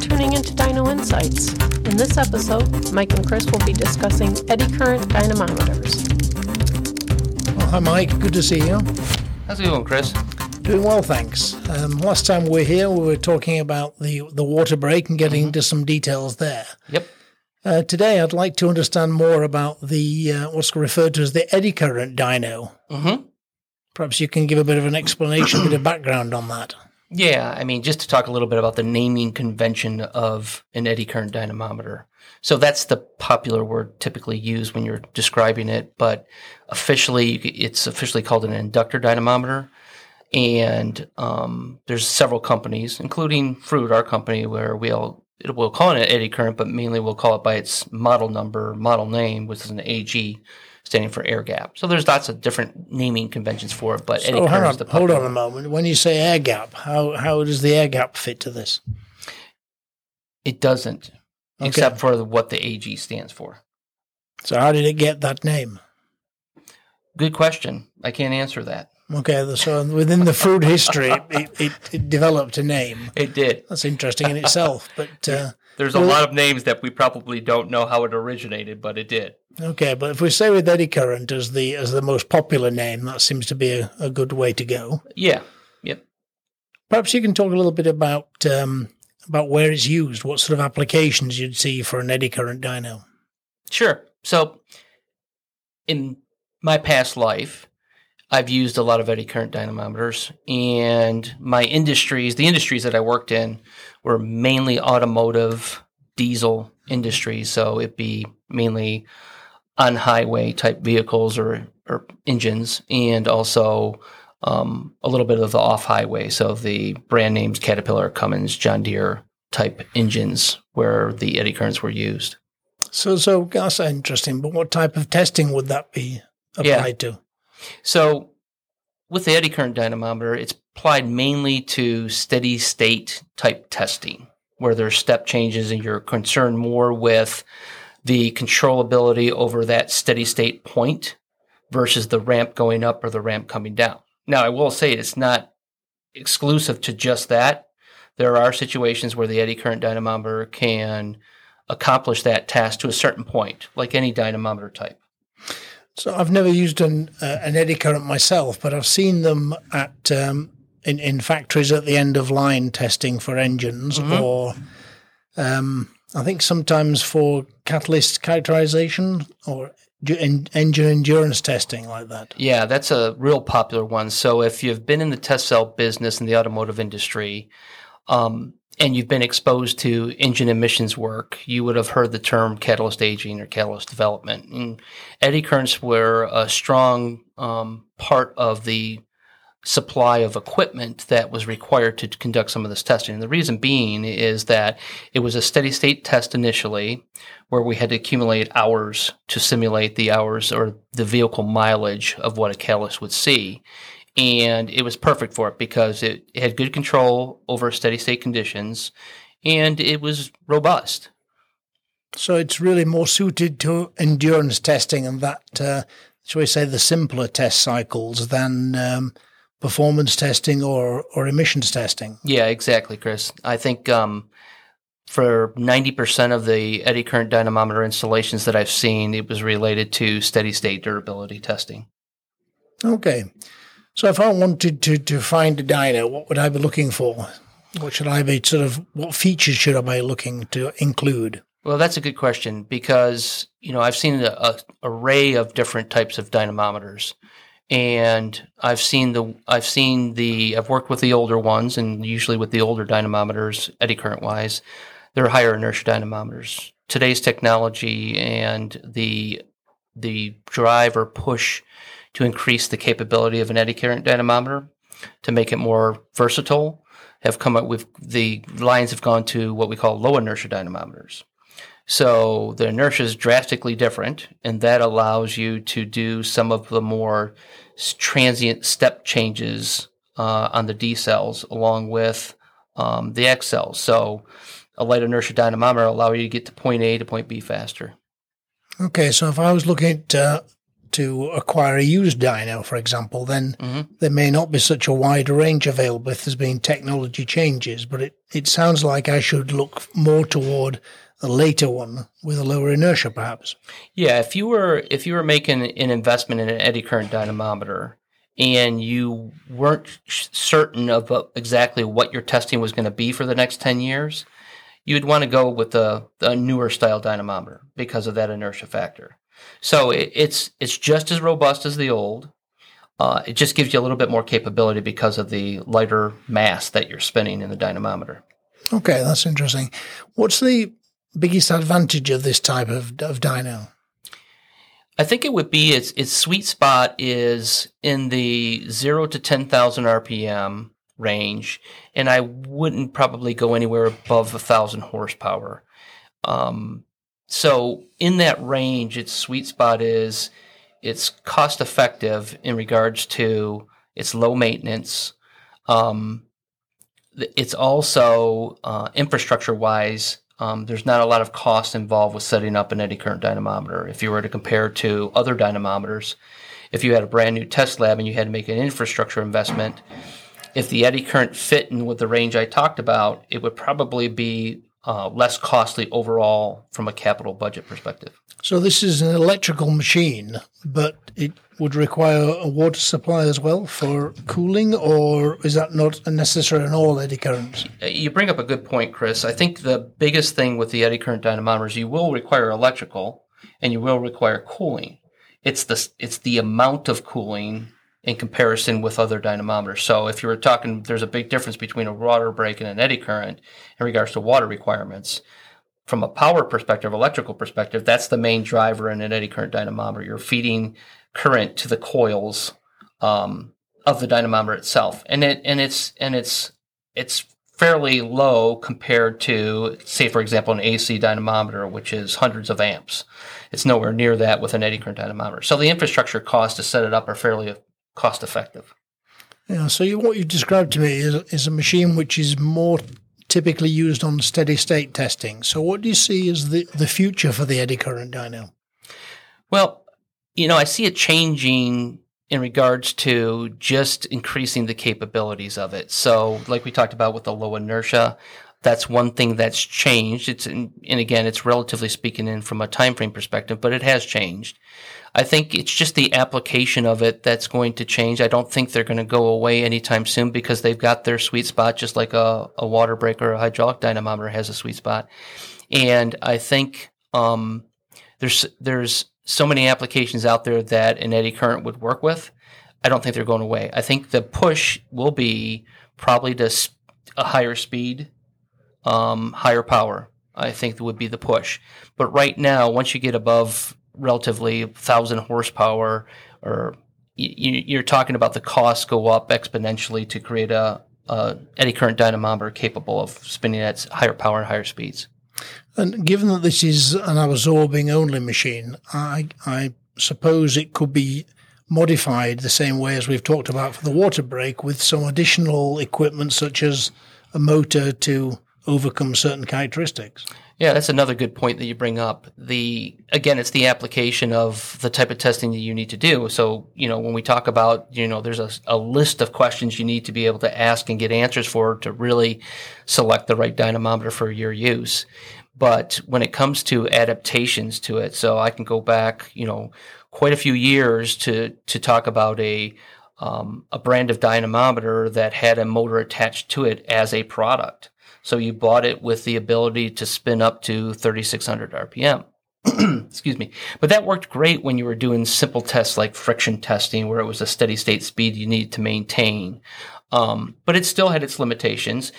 tuning into dyno INSITES. In this episode, Mike and Chris will be discussing eddy current dynamometers. Well, hi, Mike. Good to see you. How's it going, Chris? Doing well, thanks. Um, last time we were here, we were talking about the, the water brake and getting into some details there. Yep. Uh, today, I'd like to understand more about the uh, what's referred to as the eddy current dyno. Mm-hmm. Perhaps you can give a bit of an explanation, a bit of background on that. Yeah, I mean, just to talk a little bit about the naming convention of an eddy current dynamometer. So that's the popular word typically used when you're describing it, but officially, it's officially called an inductor dynamometer. And um, there's several companies, including Froude, our company, where we'll we'll call it an eddy current, but mainly we'll call it by its model number, model name, which is an AG, standing for air gap. So there's lots of different naming conventions for it, but So, hang current on, is the hold on a moment. When you say air gap, how, how does the air gap fit to this? It doesn't, Okay. except for the- what the AG stands for. So, how did it get that name? Good question. I can't answer that. Okay, so within the Froude history, it, it, it developed a name. It did. That's interesting in itself. But uh, There's a lot of names that we probably don't know how it originated, but it did. okay, but if we say with eddy current as the as the most popular name, that seems to be a, a good way to go. Yeah. Yep. Perhaps you can talk a little bit about um, about where it's used, what sort of applications you'd see for an eddy current dyno. Sure. So, in my past life, I've used a lot of eddy current dynamometers, and my industries, the industries that I worked in, were mainly automotive, diesel industries. So it'd be mainly on highway type vehicles or or engines, and also um, a little bit of the off highway. So the brand names Caterpillar, Cummins, John Deere type engines, where the eddy currents were used. So, so that's interesting. But what type of testing would that be Yeah. applied to? So, with the eddy current dynamometer, it's applied mainly to steady state type testing, where there's step changes and you're concerned more with the controllability over that steady state point versus the ramp going up or the ramp coming down. Now, I will say it's not exclusive to just that. There are situations where the eddy current dynamometer can accomplish that task to a certain point, like any dynamometer type. So I've never used an uh, an eddy current myself, but I've seen them at um, in in factories at the end of line testing for engines, Mhm. or um, I think sometimes for catalyst characterization or en- engine endurance testing like that. Yeah, that's a real popular one. So if you've been in the test cell business in the automotive industry, um, and you've been exposed to engine emissions work, you would have heard the term catalyst aging or catalyst development. And eddy currents were a strong um, part of the supply of equipment that was required to conduct some of this testing. And the reason being is that it was a steady state test initially where we had to accumulate hours to simulate the hours or the vehicle mileage of what a catalyst would see. And it was perfect for it because it had good control over steady state conditions and it was robust. So it's really more suited to endurance testing and that, uh, shall we say, the simpler test cycles than um, performance testing or or emissions testing. Yeah, exactly, Chris. I think um, for 90% of the eddy current dynamometer installations that I've seen, it was related to steady state durability testing. Okay. So if I wanted to, to find a dyno, what would I be looking for? What should I be sort of, what features should I be looking to include? Well, that's a good question because you know I've seen a, a array of different types of dynamometers, and I've seen the I've seen the I've worked with the older ones, and usually with the older dynamometers, eddy current wise, they're higher inertia dynamometers. Today's technology and the the drive or push to increase the capability of an eddy current dynamometer to make it more versatile have come up with the lines have gone to what we call low inertia dynamometers. So the inertia is drastically different, and that allows you to do some of the more transient step changes uh, on the decels along with um, the accels. So a light inertia dynamometer allow you to get to point A to point B faster. Okay. So if I was looking at uh, to acquire a used dyno, for example, then mm-hmm. there may not be such a wide range available if there's been technology changes. But it, it sounds like I should look more toward a later one with a lower inertia, perhaps. Yeah, if you were if you were making an investment in an eddy current dynamometer and you weren't certain of exactly what your testing was going to be for the next 10 years, you'd want to go with a, the newer style dynamometer because of that inertia factor. So it, it's it's just as robust as the old. Uh, it just gives you a little bit more capability because of the lighter mass that you're spinning in the dynamometer. Okay, that's interesting. What's the biggest advantage of this type of, of dyno? I think it would be its its sweet spot is in the zero to ten thousand RPM range, and I wouldn't probably go anywhere above a thousand horsepower. Um, so in that range, its sweet spot is it's cost effective in regards to its low maintenance. Um, it's also uh, infrastructure wise. Um, there's not a lot of cost involved with setting up an eddy current dynamometer. If you were to compare to other dynamometers, if you had a brand new test lab and you had to make an infrastructure investment, if the eddy current fit in with the range I talked about, it would probably be uh, less costly overall from a capital budget perspective. So this is an electrical machine, but it would require a water supply as well for cooling, or is that not necessary in all eddy currents? You bring up a good point, Chris. I think the biggest thing with the eddy current dynamometers, you will require electrical and you will require cooling. It's the it's the amount of cooling in comparison with other dynamometers. So if you were talking, there's a big difference between a water brake and an eddy current in regards to water requirements. From a power perspective, electrical perspective, that's the main driver in an eddy current dynamometer. You're feeding current to the coils um, of the dynamometer itself, and it and it's and it's it's fairly low compared to, say, for example, an AC dynamometer, which is hundreds of amps. It's nowhere near that with an eddy current dynamometer. So the infrastructure costs to set it up are fairly cost effective. Yeah, so you, what you described to me is, is a machine which is more typically used on steady state testing. So what do you see as the, the future for the eddy current dyno? Well, you know, I see it changing in regards to just increasing the capabilities of it. So, like we talked about with the low inertia, that's one thing that's changed. It's and again, it's relatively speaking in from a time frame perspective, but it has changed. I think it's just the application of it that's going to change. I don't think they're going to go away anytime soon because they've got their sweet spot, just like a, a water brake or a hydraulic dynamometer has a sweet spot. And I think um, there's there's so many applications out there that an eddy current would work with. I don't think they're going away. I think the push will be probably to a higher speed, um, higher power. I think would be the push. But right now, once you get above relatively thousand horsepower, or you, you're talking about the costs go up exponentially to create a, a eddy current dynamometer capable of spinning at higher power and higher speeds. And given that this is an absorbing only machine, I, I suppose it could be modified the same way as we've talked about for the water brake with some additional equipment such as a motor to overcome certain characteristics. Yeah, that's another good point that you bring up. The again, it's the application of the type of testing that you need to do. So, you know, when we talk about, you know, there's a, a list of questions you need to be able to ask and get answers for to really select the right dynamometer for your use. But when it comes to adaptations to it, so I can go back, you know, quite a few years to to talk about a um, a brand of dynamometer that had a motor attached to it as a product. So you bought it with the ability to spin up to 3600 RPM. Excuse me. But that worked great when you were doing simple tests like friction testing, where it was a steady state speed you needed to maintain. Um, but it still had its limitations.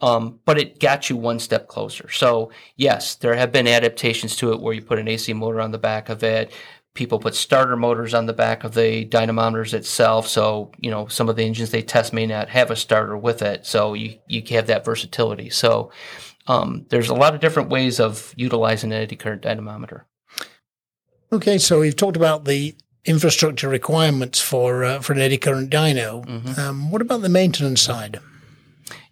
Um, but it got you one step closer. So yes, there have been adaptations to it where you put an AC motor on the back of it. People put starter motors on the back of the dynamometers itself. So, you know, some of the engines they test may not have a starter with it. So you, you have that versatility. So, um, there's a lot of different ways of utilizing an eddy current dynamometer. Okay, so we've talked about the infrastructure requirements for uh, for an eddy current dyno. Um, what about the maintenance side?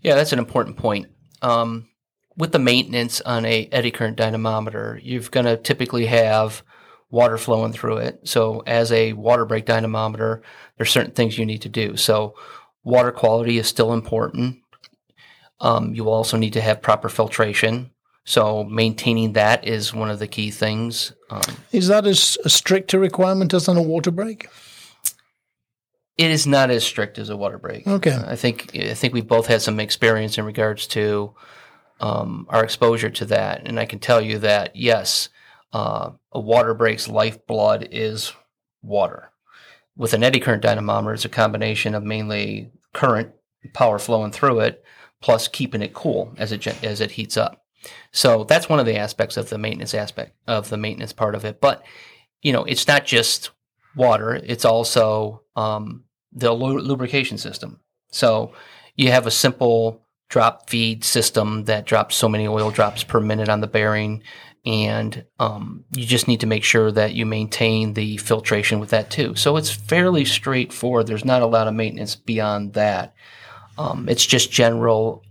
Yeah, that's an important point. Um, with the maintenance on a eddy current dynamometer, you're going to typically have water flowing through it. So as a water brake dynamometer, there's certain things you need to do. So water quality is still important. Um, you also need to have proper filtration. So maintaining that is one of the key things. Um, Is that as a stricter requirement as on a water brake? it is not as strict as a water brake. Okay. Uh, I think I think we both had some experience in regards to um, our exposure to that, and I can tell you that yes, uh, a water brake's lifeblood is water. With an eddy current dynamometer, it's a combination of mainly current power flowing through it, plus keeping it cool as it as it heats up. So that's one of the aspects of the maintenance aspect of the maintenance part of it. But you know, it's not just water; it's also um, the lu- lubrication system. So you have a simple drop feed system that drops so many oil drops per minute on the bearing, and um, you just need to make sure that you maintain the filtration with that too. So it's fairly straightforward. There's not a lot of maintenance beyond that. Um, it's just general,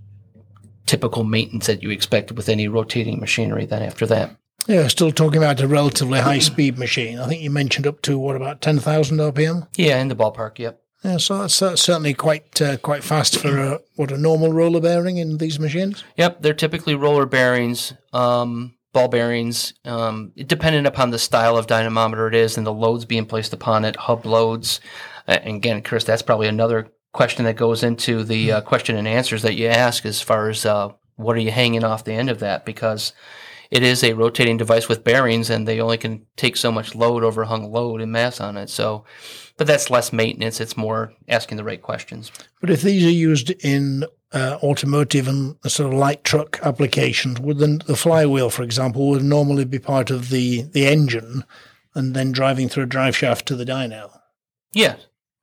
typical maintenance that you expect with any rotating machinery. Then after that, Yeah, still talking about a relatively high speed machine. I think you mentioned up to what about ten thousand RPM. yeah, in the ballpark. Yep. Yeah, so that's, that's certainly quite uh, quite fast for a, what a normal roller bearing in these machines. Yep, they're typically roller bearings, um, ball bearings, um, depending upon the style of dynamometer it is and the loads being placed upon it, hub loads. And again, Chris, that's probably another question that goes into the uh, question and answers that you ask as far as uh, what are you hanging off the end of that because it is a rotating device with bearings and they only can take so much load, overhung load and mass on it. So, but that's less maintenance. It's more asking the right questions. But if these are used in uh, automotive and sort of light truck applications, would the, the flywheel, for example, would normally be part of the, the engine and then driving through a drive shaft to the dyno? Yeah,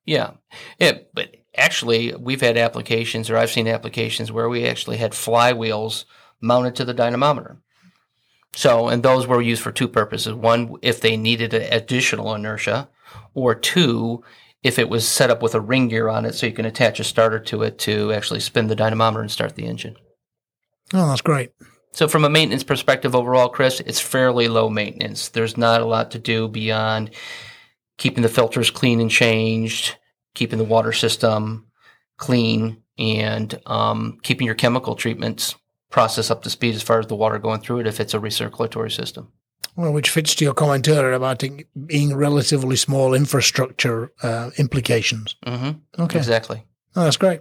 yeah, yeah. But actually, we've had applications, or I've seen applications where we actually had flywheels mounted to the dynamometer. So, and those were used for two purposes: one, if they needed additional inertia, or two, if it was set up with a ring gear on it, so you can attach a starter to it to actually spin the dynamometer and start the engine. Oh, that's great. So, from a maintenance perspective overall, Chris, it's fairly low maintenance. There's not a lot to do beyond keeping the filters clean and changed, keeping the water system clean, and um, keeping your chemical treatments process up to speed as far as the water going through it if it's a recirculatory system. Well, which fits to your comment earlier about it being relatively small infrastructure uh, implications. Mm-hmm. Okay. Exactly. Oh, that's great.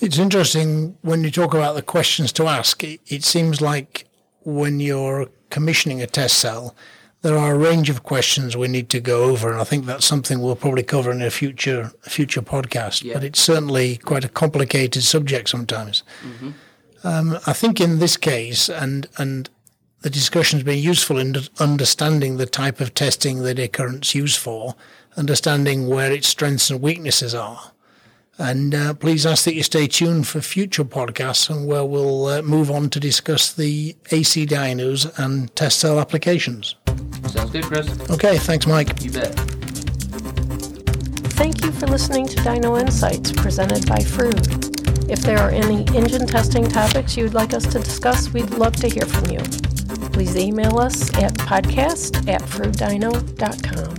It's interesting when you talk about the questions to ask. It, it seems like when you're commissioning a test cell, there are a range of questions we need to go over, and I think that's something we'll probably cover in a future a future podcast. Yeah. But it's certainly quite a complicated subject sometimes. Um, I think in this case, and and the discussion's been useful in understanding the type of testing that a current's used for, understanding where its strengths and weaknesses are. And uh, please ask that you stay tuned for future podcasts and where we'll uh, move on to discuss the AC dynos and test cell applications. Sounds good, Chris. Okay, thanks, Mike. You bet. Thank you for listening to dyno INSITES presented by Froude. If there are any engine testing topics you'd like us to discuss, we'd love to hear from you. Please email us at podcast at froudedyno.com.